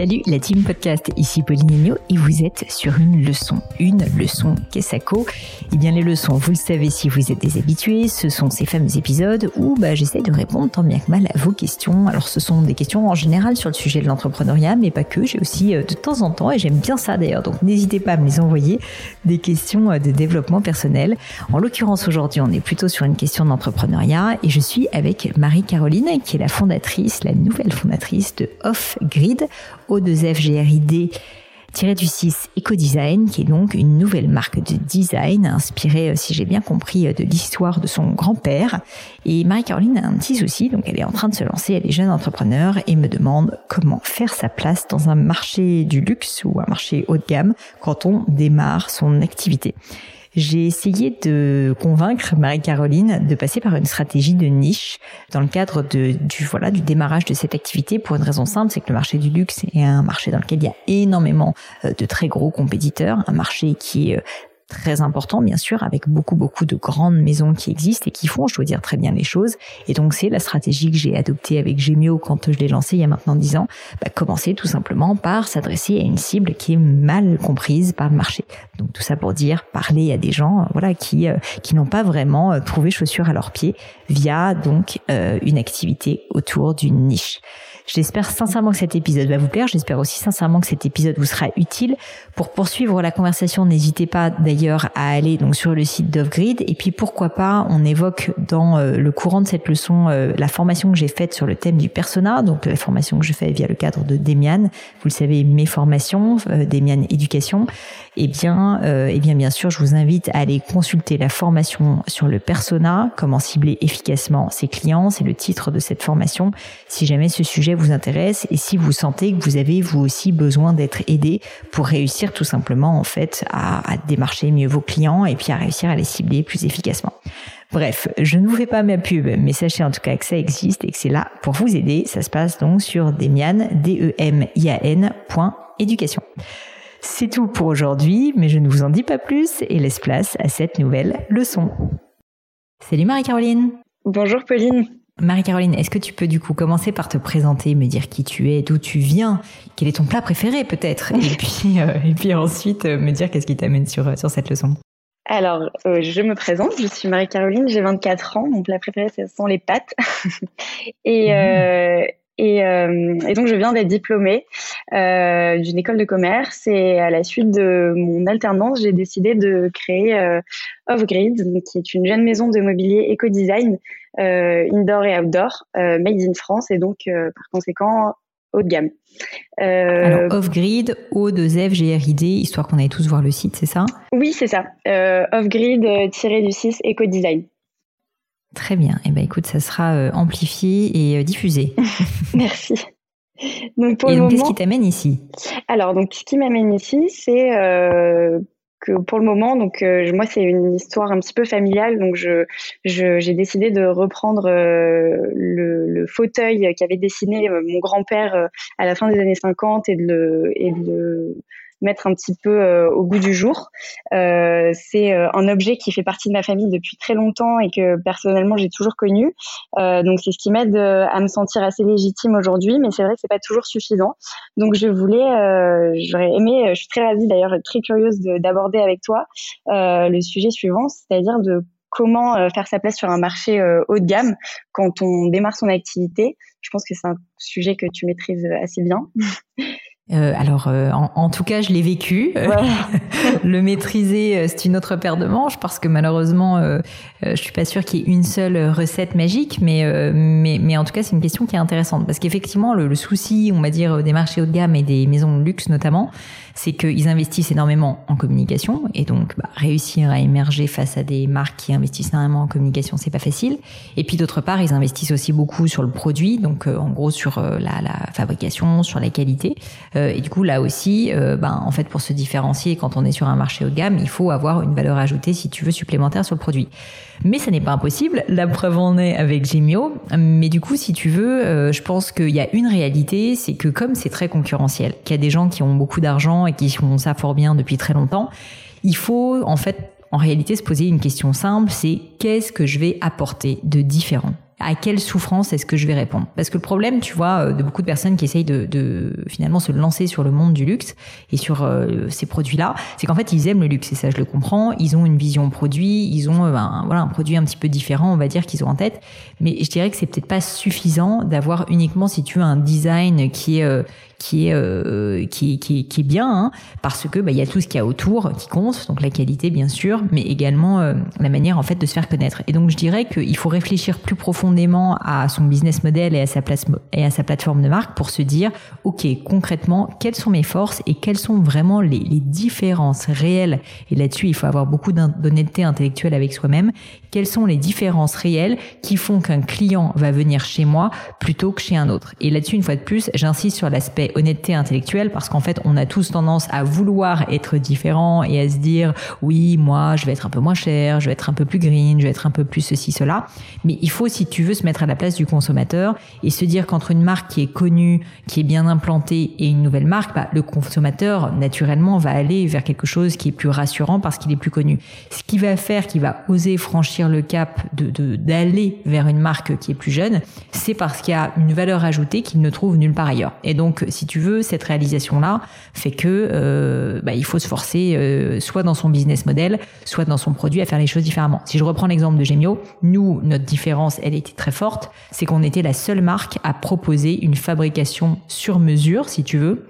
Salut la team podcast, ici Pauline Agneau et vous êtes sur une leçon. Une leçon Kessako. Eh bien les leçons, vous le savez si vous êtes des habitués, ce sont ces fameux épisodes où bah, j'essaie de répondre tant bien que mal à vos questions. Alors ce sont des questions en général sur le sujet de l'entrepreneuriat, mais pas que, j'ai aussi euh, de temps en temps, et j'aime bien ça d'ailleurs, donc n'hésitez pas à me les envoyer, des questions euh, de développement personnel. En l'occurrence aujourd'hui on est plutôt sur une question d'entrepreneuriat et je suis avec Marie-Caroline qui est la fondatrice, la nouvelle fondatrice de Off Grid o2FGRID tiré du 6 Eco-Design, qui est donc une nouvelle marque de design inspirée, euh, si j'ai bien compris, euh, de l'histoire de son grand-père. Et Marie-Caroline a un petit souci, donc elle est en train de se lancer, elle est jeune entrepreneur et me demande comment faire sa place dans un marché du luxe ou un marché haut de gamme quand on démarre son activité. J'ai essayé de convaincre Marie-Caroline de passer par une stratégie de niche dans le cadre de, du, voilà, du démarrage de cette activité pour une raison simple, c'est que le marché du luxe est un marché dans lequel il y a énormément euh, de très gros compétiteurs, un marché qui est euh, très important, bien sûr, avec beaucoup, beaucoup de grandes maisons qui existent et qui font, je dois dire, très bien les choses. Et donc, c'est la stratégie que j'ai adoptée avec Gemio quand je l'ai lancé il y a maintenant dix ans. Bah, commencer tout simplement par s'adresser à une cible qui est mal comprise par le marché. Donc, tout ça pour dire, parler à des gens, voilà, qui, euh, qui n'ont pas vraiment euh, trouvé chaussures à leurs pieds via, donc, euh, une activité autour d'une niche. J'espère sincèrement que cet épisode va vous plaire. J'espère aussi sincèrement que cet épisode vous sera utile. Pour poursuivre la conversation, n'hésitez pas d'ailleurs à aller donc sur le site d'Offgrid. Et puis pourquoi pas, on évoque dans euh, le courant de cette leçon euh, la formation que j'ai faite sur le thème du persona, donc la formation que je fais via le cadre de Demian. Vous le savez, mes formations, euh, Demian Éducation. Eh bien, eh bien, bien sûr, je vous invite à aller consulter la formation sur le persona, comment cibler efficacement ses clients. C'est le titre de cette formation. Si jamais ce sujet vous intéresse et si vous sentez que vous avez vous aussi besoin d'être aidé pour réussir tout simplement en fait à, démarcher mieux vos clients et puis à réussir à les cibler plus efficacement. Bref, je ne pas ma pub, mais sachez en tout cas que ça existe et que c'est là pour vous aider. Ça se passe donc sur demian, e. C'est tout pour aujourd'hui, mais je ne vous en dis pas plus et laisse place à cette nouvelle leçon. Salut Marie-Caroline. Bonjour Pauline. Marie-Caroline, est-ce que tu peux du coup commencer par te présenter, me dire qui tu es, d'où tu viens, quel est ton plat préféré peut-être, et puis euh, et puis ensuite euh, me dire qu'est-ce qui t'amène sur euh, sur cette leçon. Alors, euh, je me présente, je suis Marie-Caroline, j'ai 24 ans, mon plat préféré ce sont les pâtes, et, mmh. Et, et, donc, je viens d'être diplômée d'une école de commerce et à la suite de mon alternance, j'ai décidé de créer euh, Off-Grid, qui est une jeune maison de mobilier éco-design indoor et outdoor, euh, made in France et donc, euh, par conséquent, haut de gamme. Alors, Off-Grid, O2F, GRID, histoire qu'on aille tous voir le site, c'est ça? Oui, c'est ça. Off-Grid-du-6 éco-design. Très bien. Eh ben, écoute, ça sera euh, amplifié et euh, diffusé. Merci. Donc pour et donc, qu'est-ce qui t'amène ici? Alors, donc, ce qui m'amène ici, c'est euh, que pour le moment, donc euh, moi, c'est une histoire un petit peu familiale. Donc, je, j'ai décidé de reprendre euh, le, le, fauteuil qu'avait dessiné mon grand-père à la fin des années 50 et de le, et de le mettre un petit peu euh, au goût du jour. Euh, c'est euh, un objet qui fait partie de ma famille depuis très longtemps et que personnellement j'ai toujours connu. donc c'est ce qui m'aide à me sentir assez légitime aujourd'hui, mais c'est vrai que c'est pas toujours suffisant. Donc je voulais, j'aurais aimé, je suis très ravie d'ailleurs, très curieuse d'aborder avec toi le sujet suivant, c'est-à-dire de comment faire sa place sur un marché haut de gamme quand on démarre son activité. Je pense que c'est un sujet que tu maîtrises assez bien. Euh, alors, euh, en, tout cas, je l'ai vécu. le maîtriser, euh, c'est une autre paire de manches parce que malheureusement, euh, je suis pas sûre qu'il y ait une seule recette magique, mais mais, mais en tout cas, c'est une question qui est intéressante parce qu'effectivement, le, le, souci, on va dire, des marchés haut de gamme et des maisons de luxe notamment, c'est qu'ils investissent énormément en communication et donc bah, réussir à émerger face à des marques qui investissent énormément en communication, c'est pas facile. Et puis d'autre part, ils investissent aussi beaucoup sur le produit, donc euh, en gros sur euh, la, la, fabrication, sur la qualité. Euh, et du coup là aussi, ben en fait pour se différencier quand on est sur un marché haut de gamme, il faut avoir une valeur ajoutée si tu veux supplémentaire sur le produit. Mais ça n'est pas impossible. La preuve en est avec Gemio. Mais du coup, si tu veux, je pense qu'il y a une réalité, c'est que comme c'est très concurrentiel, qu'il y a des gens qui ont beaucoup d'argent et qui font ça fort bien depuis très longtemps, il faut en fait en réalité se poser une question simple, c'est qu'est-ce que je vais apporter de différent? À quelle souffrance est-ce que je vais répondre? Parce que le problème, tu vois, euh, de beaucoup de personnes qui essayent de, de finalement se lancer sur le monde du luxe et sur euh, ces produits-là, c'est qu'en fait ils aiment le luxe et ça je le comprends. Ils ont une vision produit, ils ont euh, un, voilà un produit un petit peu différent, on va dire qu'ils ont en tête. Mais je dirais que c'est peut-être pas suffisant d'avoir uniquement, si tu veux, un design qui est qui est euh, qui, qui, qui, est bien hein, parce que bah, il y a tout ce qu'il y a autour qui compte donc la qualité bien sûr mais également euh, la manière en fait de se faire connaître. Et donc je dirais qu'il faut réfléchir plus profondément à son business model et à sa place et à sa plateforme de marque pour se dire ok concrètement quelles sont mes forces et quelles sont vraiment les, les différences réelles? Et là-dessus il faut avoir beaucoup d'honnêteté intellectuelle avec soi-même. Quelles sont les différences réelles qui font qu'un client va venir chez moi plutôt que chez un autre? Et là-dessus une fois de plus j'insiste sur l'aspect honnêteté intellectuelle parce qu'en fait, on a tous tendance à vouloir être différent et à se dire oui, moi, je vais être un peu moins cher, je vais être un peu plus green, je vais être un peu plus ceci, cela. Mais il faut, si tu veux, se mettre à la place du consommateur et se dire qu'entre une marque qui est connue, qui est bien implantée et une nouvelle marque, bah, le consommateur, naturellement, va aller vers quelque chose qui est plus rassurant parce qu'il est plus connu. Ce qui va faire qu'il va oser franchir le cap de d'aller vers une marque qui est plus jeune, c'est parce qu'il y a une valeur ajoutée qu'il ne trouve nulle part ailleurs. Et donc, si tu veux, cette réalisation-là fait que euh, bah, il faut se forcer, euh, soit dans son business model, soit dans son produit, à faire les choses différemment. Si je reprends l'exemple de Gemio, nous, notre différence, elle était très forte, c'est qu'on était la seule marque à proposer une fabrication sur mesure, si tu veux,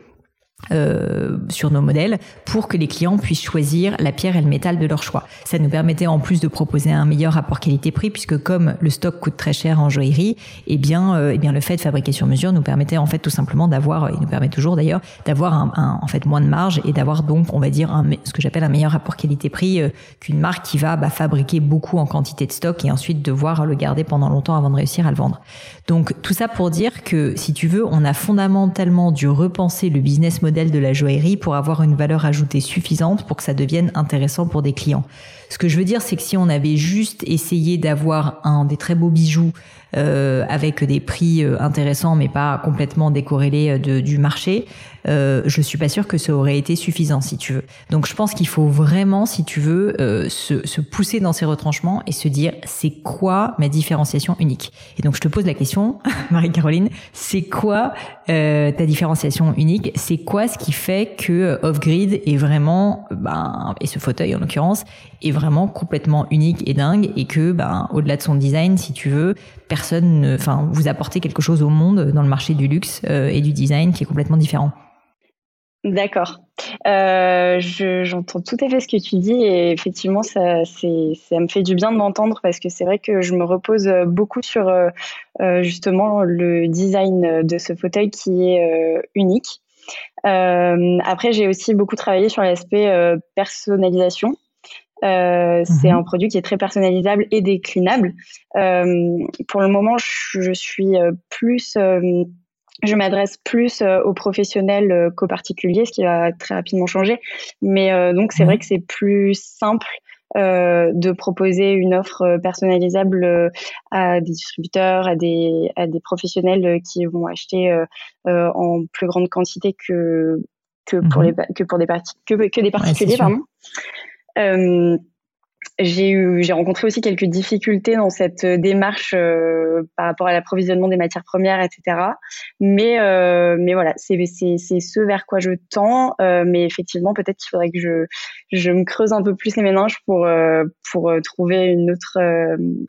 euh, sur nos modèles pour que les clients puissent choisir la pierre et le métal de leur choix. Ça nous permettait en plus de proposer un meilleur rapport qualité-prix puisque comme le stock coûte très cher en joaillerie, eh bien, euh, eh bien le fait de fabriquer sur mesure nous permettait en fait tout simplement d'avoir, il nous permet toujours d'ailleurs d'avoir un, en fait moins de marge et d'avoir donc on va dire un, ce que j'appelle un meilleur rapport qualité-prix euh, qu'une marque qui va bah, fabriquer beaucoup en quantité de stock et ensuite devoir le garder pendant longtemps avant de réussir à le vendre. Donc tout ça pour dire que si tu veux, on a fondamentalement dû repenser le business model de la joaillerie pour avoir une valeur ajoutée suffisante pour que ça devienne intéressant pour des clients. Ce que je veux dire, c'est que si on avait juste essayé d'avoir un des très beaux bijoux euh, avec des prix euh, intéressants mais pas complètement décorrélés euh, du marché, euh, je suis pas sûre que ça aurait été suffisant si tu veux. Donc je pense qu'il faut vraiment, si tu veux, euh, se, se, pousser dans ces retranchements et se dire c'est quoi ma différenciation unique? Et donc je te pose la question, Marie-Caroline, c'est quoi euh, ta différenciation unique? C'est quoi ce qui fait que Off-Grid est vraiment, ben, et ce fauteuil en l'occurrence, est complètement unique et dingue et que, ben, au-delà de son design, si tu veux, personne, enfin, vous apportez quelque chose au monde dans le marché du luxe euh, et du design qui est complètement différent. D'accord. Euh, j'entends tout à fait ce que tu dis et effectivement, ça, ça me fait du bien de m'entendre parce que c'est vrai que je me repose beaucoup sur euh, euh, justement le design de ce fauteuil qui est unique. après, j'ai aussi beaucoup travaillé sur l'aspect personnalisation. C'est mhm. un produit qui est très personnalisable et déclinable. pour le moment, je, suis plus je m'adresse plus euh, aux professionnels euh, qu'aux particuliers, ce qui va très rapidement changer. Mais euh, donc c'est vrai que c'est plus simple de proposer une offre personnalisable à des distributeurs, à des, à des professionnels qui vont acheter en plus grande quantité que, que, pour, mhm. les, que, pour des, que, que des particuliers. pardon Um. J'ai eu, j'ai rencontré aussi quelques difficultés dans cette euh, démarche euh, par rapport à l'approvisionnement des matières premières, etc. Mais, euh, mais voilà, c'est, c'est, c'est ce vers quoi je tends. Mais effectivement, peut-être qu'il faudrait que je, je me creuse un peu plus les méninges pour, pour trouver une autre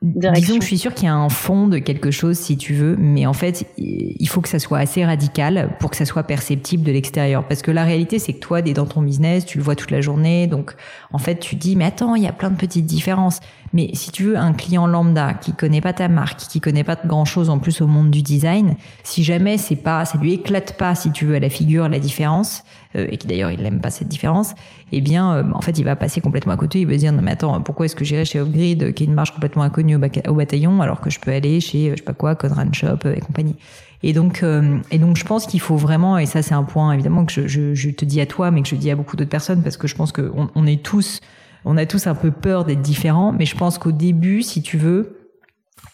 direction. Disons que je suis sûre qu'il y a un fond de quelque chose, si tu veux, mais en fait, il faut que ça soit assez radical pour que ça soit perceptible de l'extérieur. Parce que la réalité, c'est que toi, dès dans ton business, tu le vois toute la journée, donc en fait, tu dis, mais attends, il y a plein de petite différence. Mais si tu veux un client lambda qui connaît pas ta marque, qui connaît pas grand chose en plus au monde du design, si jamais c'est pas, ça lui éclate pas, si tu veux, à la figure la différence, euh, et qui d'ailleurs il n'aime pas cette différence, eh bien, euh, en fait, il va passer complètement à côté. Il va se dire non mais attends, pourquoi est-ce que j'irai chez Offgrid, qui est une marque complètement inconnue au, bataillon, alors que je peux aller chez, je sais pas quoi, Conran Shop et compagnie. Et donc, euh, et donc, je pense qu'il faut vraiment, et ça c'est un point évidemment que je, te dis à toi, mais que je dis à beaucoup d'autres personnes, parce que je pense qu'on on est tous on a tous un peu peur d'être différents, mais je pense qu'au début, si tu veux,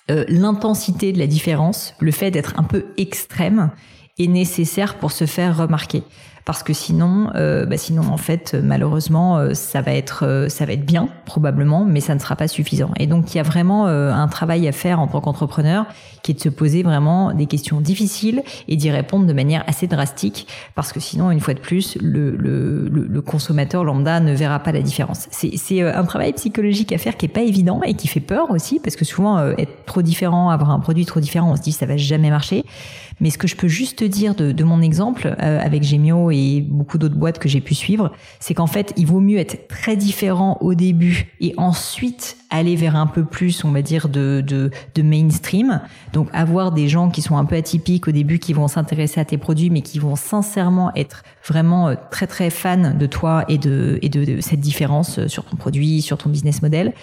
euh, l'intensité de la différence, le fait d'être un peu extrême, est nécessaire pour se faire remarquer. Parce que sinon, euh, bah sinon en fait, malheureusement, euh, ça va être, euh, ça va être bien probablement, mais ça ne sera pas suffisant. Et donc il y a vraiment un travail à faire en tant qu'entrepreneur, qui est de se poser vraiment des questions difficiles et d'y répondre de manière assez drastique, parce que sinon, une fois de plus, le, le, le consommateur lambda ne verra pas la différence. C'est un travail psychologique à faire qui est pas évident et qui fait peur aussi, parce que souvent être trop différent, avoir un produit trop différent, on se dit ça va jamais marcher. Mais ce que je peux juste te dire de, de mon exemple avec Gemio et beaucoup d'autres boîtes que j'ai pu suivre, c'est qu'en fait, il vaut mieux être très différent au début et ensuite aller vers un peu plus, on va dire, de, de, de mainstream. Donc avoir des gens qui sont un peu atypiques au début, qui vont s'intéresser à tes produits, mais qui vont sincèrement être vraiment euh, très très fans de toi et de, et de, cette différence euh, sur ton produit, sur ton business model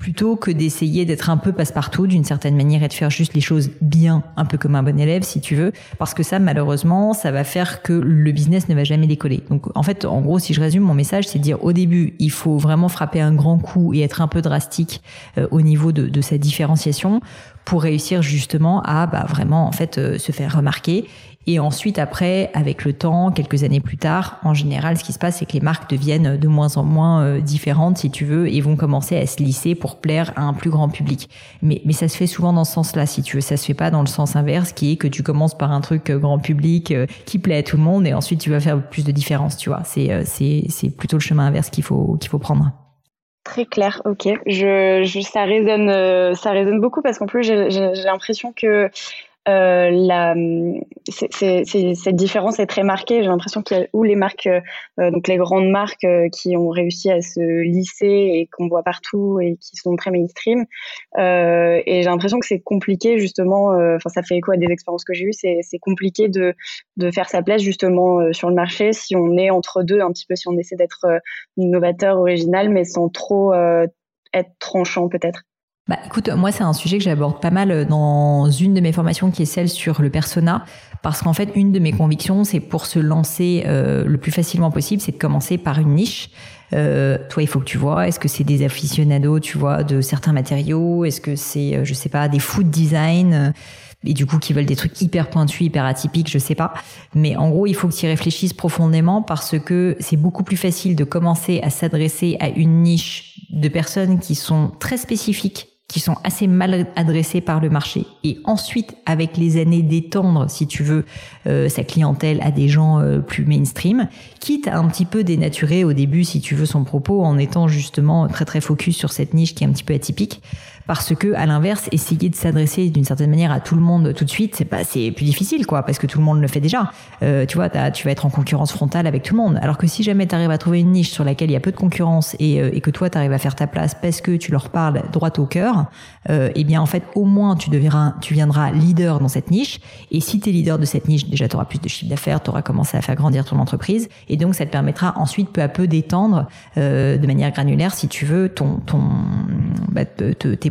plutôt que d'essayer d'être un peu passe-partout d'une certaine manière et de faire juste les choses bien, un peu comme un bon élève si tu veux, parce que ça malheureusement ça va faire que le business ne va jamais décoller. Donc en fait en gros si je résume mon message c'est de dire au début il faut vraiment frapper un grand coup et être un peu drastique euh, au niveau de, de sa différenciation pour réussir justement à bah, vraiment en fait euh, se faire remarquer et ensuite, après, avec le temps, quelques années plus tard, en général, ce qui se passe, c'est que les marques deviennent de moins en moins euh, différentes, si tu veux, et vont commencer à se lisser pour plaire à un plus grand public. Mais, mais ça se fait souvent dans ce sens-là, si tu veux. Ça se fait pas dans le sens inverse, qui est que tu commences par un truc euh, grand public euh, qui plaît à tout le monde, et ensuite tu vas faire plus de différence, tu vois. C'est, c'est, c'est plutôt le chemin inverse qu'il faut, qu'il faut prendre. Très clair, ok. Je, je, ça résonne, ça résonne beaucoup parce qu'en plus j'ai, j'ai l'impression que euh, cette différence est très marquée. J'ai l'impression qu'il y a où les marques, euh, les grandes marques euh, qui ont réussi à se lisser et qu'on voit partout et qui sont très mainstream. et j'ai l'impression que c'est compliqué justement. Enfin, ça fait écho à des expériences que j'ai eues. C'est, c'est compliqué de, de faire sa place justement sur le marché si on est entre deux un petit peu, si on essaie d'être innovateur, original, mais sans trop être tranchant peut-être. Bah, écoute, moi, c'est un sujet que j'aborde pas mal dans une de mes formations qui est celle sur le persona. Parce qu'en fait, une de mes convictions, c'est pour se lancer euh, le plus facilement possible, c'est de commencer par une niche. Euh, toi, il faut que tu vois, est-ce que c'est des aficionados, tu vois, de certains matériaux Est-ce que c'est, euh, je sais pas, des food design et du coup qui veulent des trucs hyper pointus, hyper atypiques, je sais pas. Mais en gros, il faut que tu y réfléchisses profondément parce que c'est beaucoup plus facile de commencer à s'adresser à une niche de personnes qui sont très spécifiques qui sont assez mal adressés par le marché. Et ensuite, avec les années, d'étendre, si tu veux, euh, sa clientèle à des gens euh, plus mainstream, quitte à un petit peu dénaturer au début, si tu veux, son propos en étant justement très très focus sur cette niche qui est un petit peu atypique parce que à l'inverse essayer de s'adresser d'une certaine manière à tout le monde tout de suite c'est pas c'est plus difficile quoi parce que tout le monde le fait déjà. Euh, tu vois tu vas être en concurrence frontale avec tout le monde. Alors que si jamais tu arrives à trouver une niche sur laquelle il y a peu de concurrence et, euh, que toi tu arrives à faire ta place parce que tu leur parles droit au cœur euh, eh bien en fait au moins tu deviendras viendras leader dans cette niche. Et si tu es leader de cette niche déjà tu auras plus de chiffre d'affaires tu auras commencé à faire grandir ton entreprise. Et donc ça te permettra ensuite peu à peu d'étendre euh, de manière granulaire si tu veux ton ton bah, tes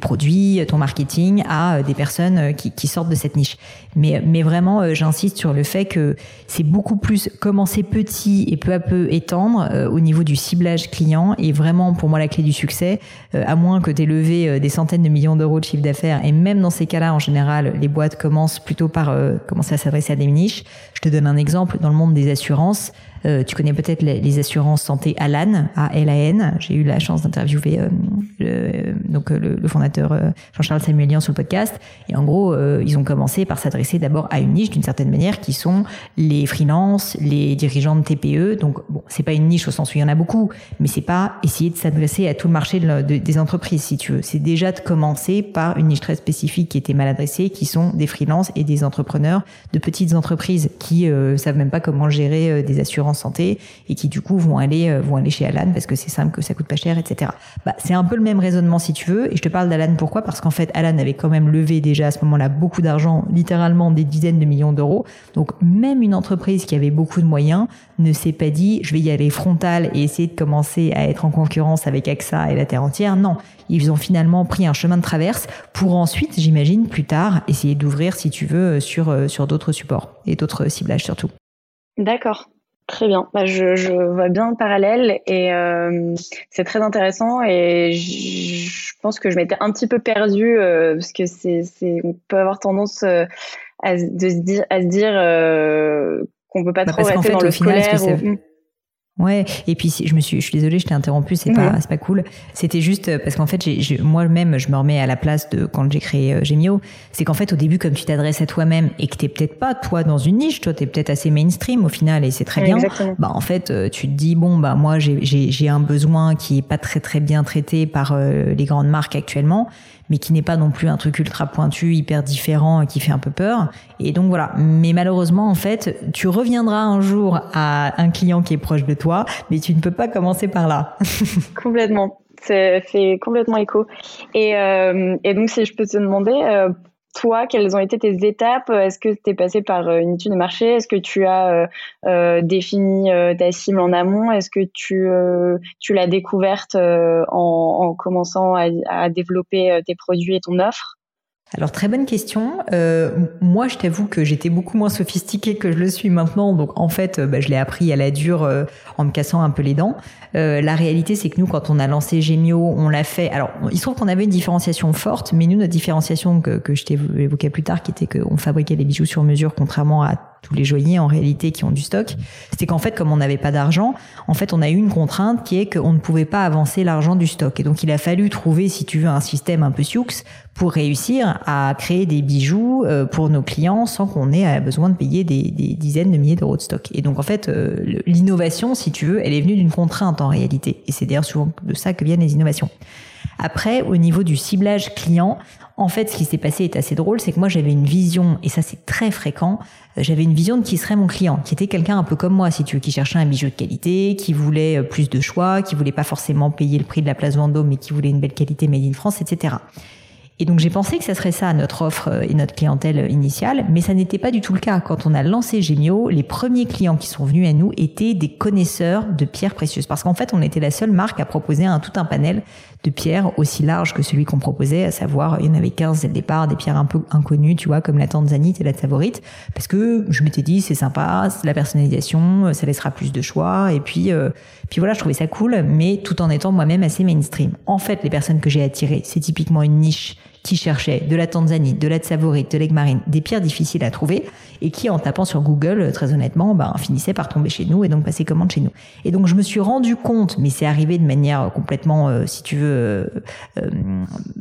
ton marketing à euh, des personnes euh, qui, sortent de cette niche. Mais, mais vraiment, euh, j'insiste sur le fait que c'est beaucoup plus commencer petit et peu à peu étendre au niveau du ciblage client et vraiment pour moi la clé du succès, à moins que tu levé des centaines de millions d'euros de chiffre d'affaires et même dans ces cas-là, en général, les boîtes commencent plutôt par commencer à s'adresser à des niches. Je te donne un exemple dans le monde des assurances. Euh, tu connais peut-être les, assurances santé Alan, A-L-A-N. J'ai eu la chance d'interviewer euh, le, donc euh, le, fondateur Jean-Charles Samuelian sur le podcast. Et en gros, ils ont commencé par s'adresser d'abord à une niche d'une certaine manière, qui sont les freelances, les dirigeants de TPE. Donc bon, c'est pas une niche au sens où il y en a beaucoup, mais c'est pas essayer de s'adresser à tout le marché des entreprises, si tu veux. C'est déjà de commencer par une niche très spécifique qui était mal adressée, qui sont des freelances et des entrepreneurs de petites entreprises qui euh, savent même pas comment gérer des assurances en santé et qui du coup vont aller euh, vont aller chez Alan parce que c'est simple que ça coûte pas cher, etc. Bah, c'est un peu le même raisonnement si tu veux. Et je te parle d'Alan pourquoi? Parce qu'en fait, Alan avait quand même levé déjà à ce moment-là beaucoup d'argent, littéralement des dizaines de millions d'euros. Donc même une entreprise qui avait beaucoup de moyens ne s'est pas dit je vais y aller frontal et essayer de commencer à être en concurrence avec AXA et la terre entière. Non, ils ont finalement pris un chemin de traverse pour ensuite, j'imagine, plus tard, essayer d'ouvrir, si tu veux, sur, euh, sur d'autres supports et d'autres ciblages surtout. D'accord. Très bien. Bah, je, je, vois bien le parallèle et euh, c'est très intéressant et je, pense que je m'étais un petit peu perdue euh, parce que c'est, c'est, on peut avoir tendance euh, à, de se dire, à se dire qu'on peut pas bah, trop rester dans le scolaire. Ouais, et puis je me suis, je suis désolée, je t'ai interrompu, c'est pas, c'est pas cool. C'était juste parce qu'en fait, moi-même, je me remets à la place de quand j'ai créé euh, Gemio. C'est qu'en fait, au début, comme tu t'adresses à toi-même et que t'es peut-être pas toi dans une niche, toi t'es peut-être assez mainstream au final et c'est très bien. Bah en fait, euh, tu te dis bon bah moi j'ai, j'ai, j'ai un besoin qui est pas très très bien traité par euh, les grandes marques actuellement mais qui n'est pas non plus un truc ultra pointu, hyper différent, qui fait un peu peur. Et donc voilà. Mais malheureusement, en fait, tu reviendras un jour à un client qui est proche de toi, mais tu ne peux pas commencer par là. complètement. C'est fait complètement écho. Et, euh, et donc, si je peux te demander, euh, toi, quelles ont été tes étapes? Est-ce que tu es passé par euh, une étude de marché? Est-ce que tu as euh, euh, défini ta cible en amont? Est-ce que tu, tu l'as découverte en, en, commençant à, à, développer tes produits et ton offre? Alors très bonne question. Euh, moi, je t'avoue que j'étais beaucoup moins sophistiquée que je le suis maintenant, donc en fait, bah, je l'ai appris à la dure euh, en me cassant un peu les dents. Euh, la réalité, c'est que nous, quand on a lancé Gemio, on l'a fait. Alors, il se trouve qu'on avait une différenciation forte, mais nous, notre différenciation que, que je t'évoquais plus tard, qui était qu'on fabriquait des bijoux sur mesure, contrairement à tous les joailliers en réalité qui ont du stock, c'était qu'en fait, comme on n'avait pas d'argent, en fait, on a eu une contrainte qui est qu'on ne pouvait pas avancer l'argent du stock. Et donc, il a fallu trouver, si tu veux, un système un peu sioux pour réussir à créer des bijoux euh, pour nos clients sans qu'on ait besoin de payer des, dizaines de milliers d'euros de stock. Et donc, en fait, euh, l'innovation, si tu veux, elle est venue d'une contrainte en réalité. Et c'est d'ailleurs souvent de ça que viennent les innovations. Après, au niveau du ciblage client, en fait, ce qui s'est passé est assez drôle, c'est que moi j'avais une vision, et ça c'est très fréquent, euh, j'avais une vision de qui serait mon client, qui était quelqu'un un peu comme moi, si tu veux, qui cherchait un bijou de qualité, qui voulait euh, plus de choix, qui voulait pas forcément payer le prix de la place Vendôme, mais qui voulait une belle qualité made in France, etc. Et donc j'ai pensé que ça serait ça notre offre euh, et notre clientèle initiale, mais ça n'était pas du tout le cas. Quand on a lancé Gemio, les premiers clients qui sont venus à nous étaient des connaisseurs de pierres précieuses, parce qu'en fait on était la seule marque à proposer un tout un panel de pierres aussi large que celui qu'on proposait, à savoir il y en avait 15 dès le départ, des pierres un peu inconnues, tu vois, comme la tanzanite et la favorite, parce que je m'étais dit c'est sympa, c'est la personnalisation, ça laissera plus de choix, et puis euh, puis voilà, je trouvais ça cool, mais tout en étant moi-même assez mainstream. En fait, les personnes que j'ai attirées, c'est typiquement une niche qui cherchait de la Tanzanie, de la Tsavorite, de l'aigle marine, des pierres difficiles à trouver, et qui, en tapant sur Google, très honnêtement, ben, finissait par tomber chez nous et donc passer commande chez nous. Et donc je me suis rendu compte, mais c'est arrivé de manière complètement, euh, si tu veux, euh, euh,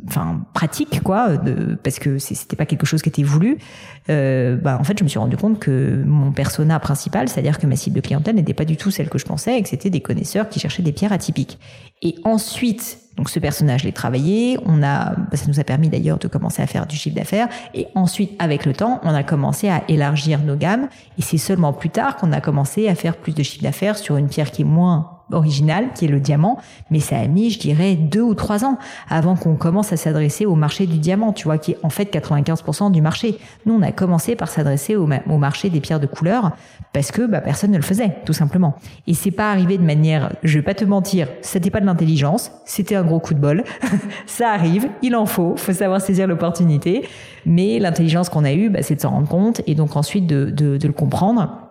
enfin pratique, quoi, de, parce que c'était pas quelque chose qui était voulu. Ben, en fait, je me suis rendu compte que mon persona principal, c'est-à-dire que ma cible de clientèle n'était pas du tout celle que je pensais, et que c'était des connaisseurs qui cherchaient des pierres atypiques. Et ensuite, donc ce personnage, l'ai travaillé. On a, bah, ça nous a permis d'ailleurs de commencer à faire du chiffre d'affaires. Et ensuite, avec le temps, on a commencé à élargir nos gammes. Et c'est seulement plus tard qu'on a commencé à faire plus de chiffre d'affaires sur une pierre qui est moins original, qui est le diamant, mais ça a mis, je dirais, deux ou trois ans avant qu'on commence à s'adresser au marché du diamant, tu vois, qui est en fait 95% du marché. Nous, on a commencé par s'adresser au, marché des pierres de couleur parce que bah, personne ne le faisait, tout simplement. Et c'est pas arrivé de manière, je vais pas te mentir, c'était pas de l'intelligence, c'était un gros coup de bol. ça arrive, il en faut, faut savoir saisir l'opportunité. Mais l'intelligence qu'on a eue, bah, c'est de s'en rendre compte et donc ensuite de, de, de le comprendre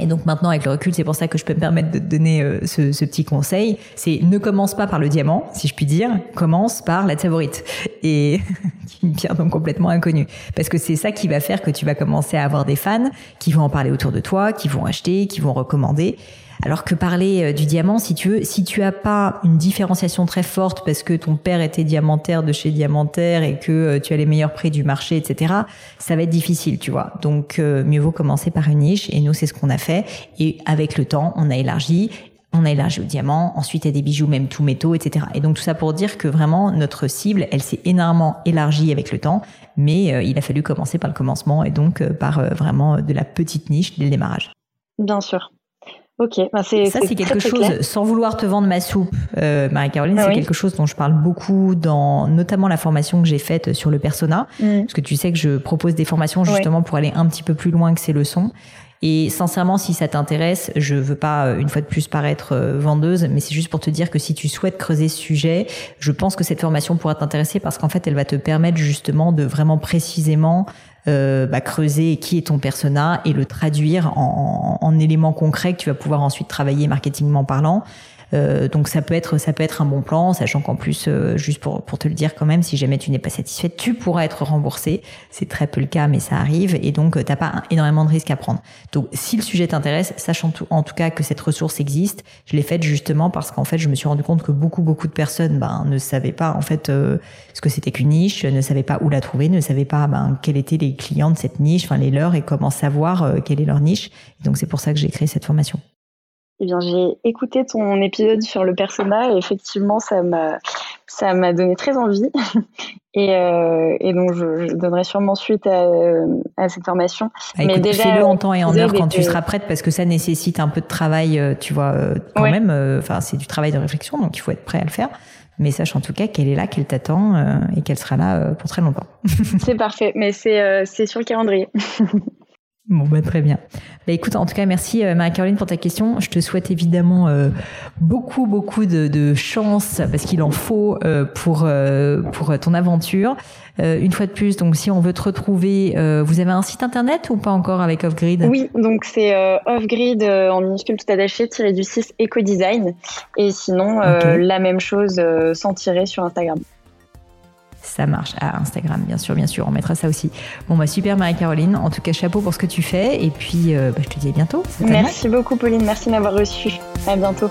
et donc maintenant, avec le recul, c'est pour ça que je peux me permettre de donner euh, ce, ce, petit conseil. C'est ne commence pas par le diamant, si je puis dire, commence par la favorite. Et une pierre donc complètement inconnue. Parce que c'est ça qui va faire que tu vas commencer à avoir des fans qui vont en parler autour de toi, qui vont acheter, qui vont recommander. Alors que parler euh, du diamant, si tu veux, si tu as pas une différenciation très forte parce que ton père était diamantaire de chez Diamantaire et que euh, tu as les meilleurs prix du marché, etc., ça va être difficile, tu vois. Donc, euh, mieux vaut commencer par une niche. Et nous, c'est ce qu'on a fait. Et avec le temps, on a élargi on a élargi au diamant, ensuite a des bijoux même tout métaux, etc. Et donc tout ça pour dire que vraiment notre cible, elle s'est énormément élargie avec le temps, mais il a fallu commencer par le commencement et donc par vraiment de la petite niche dès le démarrage. Bien sûr. Ok, bah, c'est ça c'est quelque chose. Sans vouloir te vendre ma soupe, euh, Marie-Caroline, ah c'est quelque chose dont je parle beaucoup dans notamment la formation que j'ai faite sur le persona, mm. parce que tu sais que je propose des formations justement pour aller un petit peu plus loin que ces leçons. Et sincèrement, si ça t'intéresse, je veux pas euh, une fois de plus paraître euh, vendeuse, mais c'est juste pour te dire que si tu souhaites creuser ce sujet, je pense que cette formation pourra t'intéresser parce qu'en fait, elle va te permettre justement de vraiment précisément euh, bah, creuser qui est ton persona et le traduire en, en, éléments concrets que tu vas pouvoir ensuite travailler marketingment parlant. Donc ça peut être ça peut être un bon plan, sachant qu'en plus, juste pour pour te le dire quand même, si jamais tu n'es pas satisfaite, tu pourras être remboursé. C'est très peu le cas, mais ça arrive, et donc t'as pas énormément de risques à prendre. Donc si le sujet t'intéresse, sache en tout, en tout cas que cette ressource existe. Je l'ai faite justement parce qu'en fait, je me suis rendu compte que beaucoup beaucoup de personnes ben, ne savaient pas en fait ce que c'était qu'une niche, ne savaient pas où la trouver, ne savaient pas ben, quels étaient les clients de cette niche, enfin les leurs, et comment savoir quelle est leur niche. donc c'est pour ça que j'ai créé cette formation. Eh bien, j'ai écouté ton épisode sur le persona et effectivement, ça m'a, ça m'a donné très envie. et, euh, et, donc, je, donnerai sûrement suite à, à cette formation. Bah, Mais déjà, fais-le en temps et en heure quand tu seras prête parce que ça nécessite un peu de travail, euh, tu vois, euh, quand même. Enfin, c'est du travail de réflexion, donc il faut être prêt à le faire. Mais sache en tout cas qu'elle est là, qu'elle t'attend et qu'elle sera là pour très longtemps. c'est parfait, mais c'est, c'est sur le calendrier. Bon, bah, très bien. Bah, écoute, en tout cas, merci euh, Marie-Caroline pour ta question. Je te souhaite évidemment euh, beaucoup, beaucoup de, de chance, parce qu'il en faut euh, pour, pour ton aventure. une fois de plus, donc si on veut te retrouver, vous avez un site internet ou pas encore avec Offgrid? Oui, donc c'est Offgrid en minuscule tout attaché, tiré du 6 Eco-Design. Et sinon, la même chose sans tirer sur Instagram. Ça marche. À Instagram, bien sûr, bien sûr. On mettra ça aussi. Bon, bah super, Marie-Caroline. En tout cas, chapeau pour ce que tu fais. Et puis, euh, bah, je te dis à bientôt. Merci beaucoup, Pauline. Merci de m'avoir reçu. À bientôt.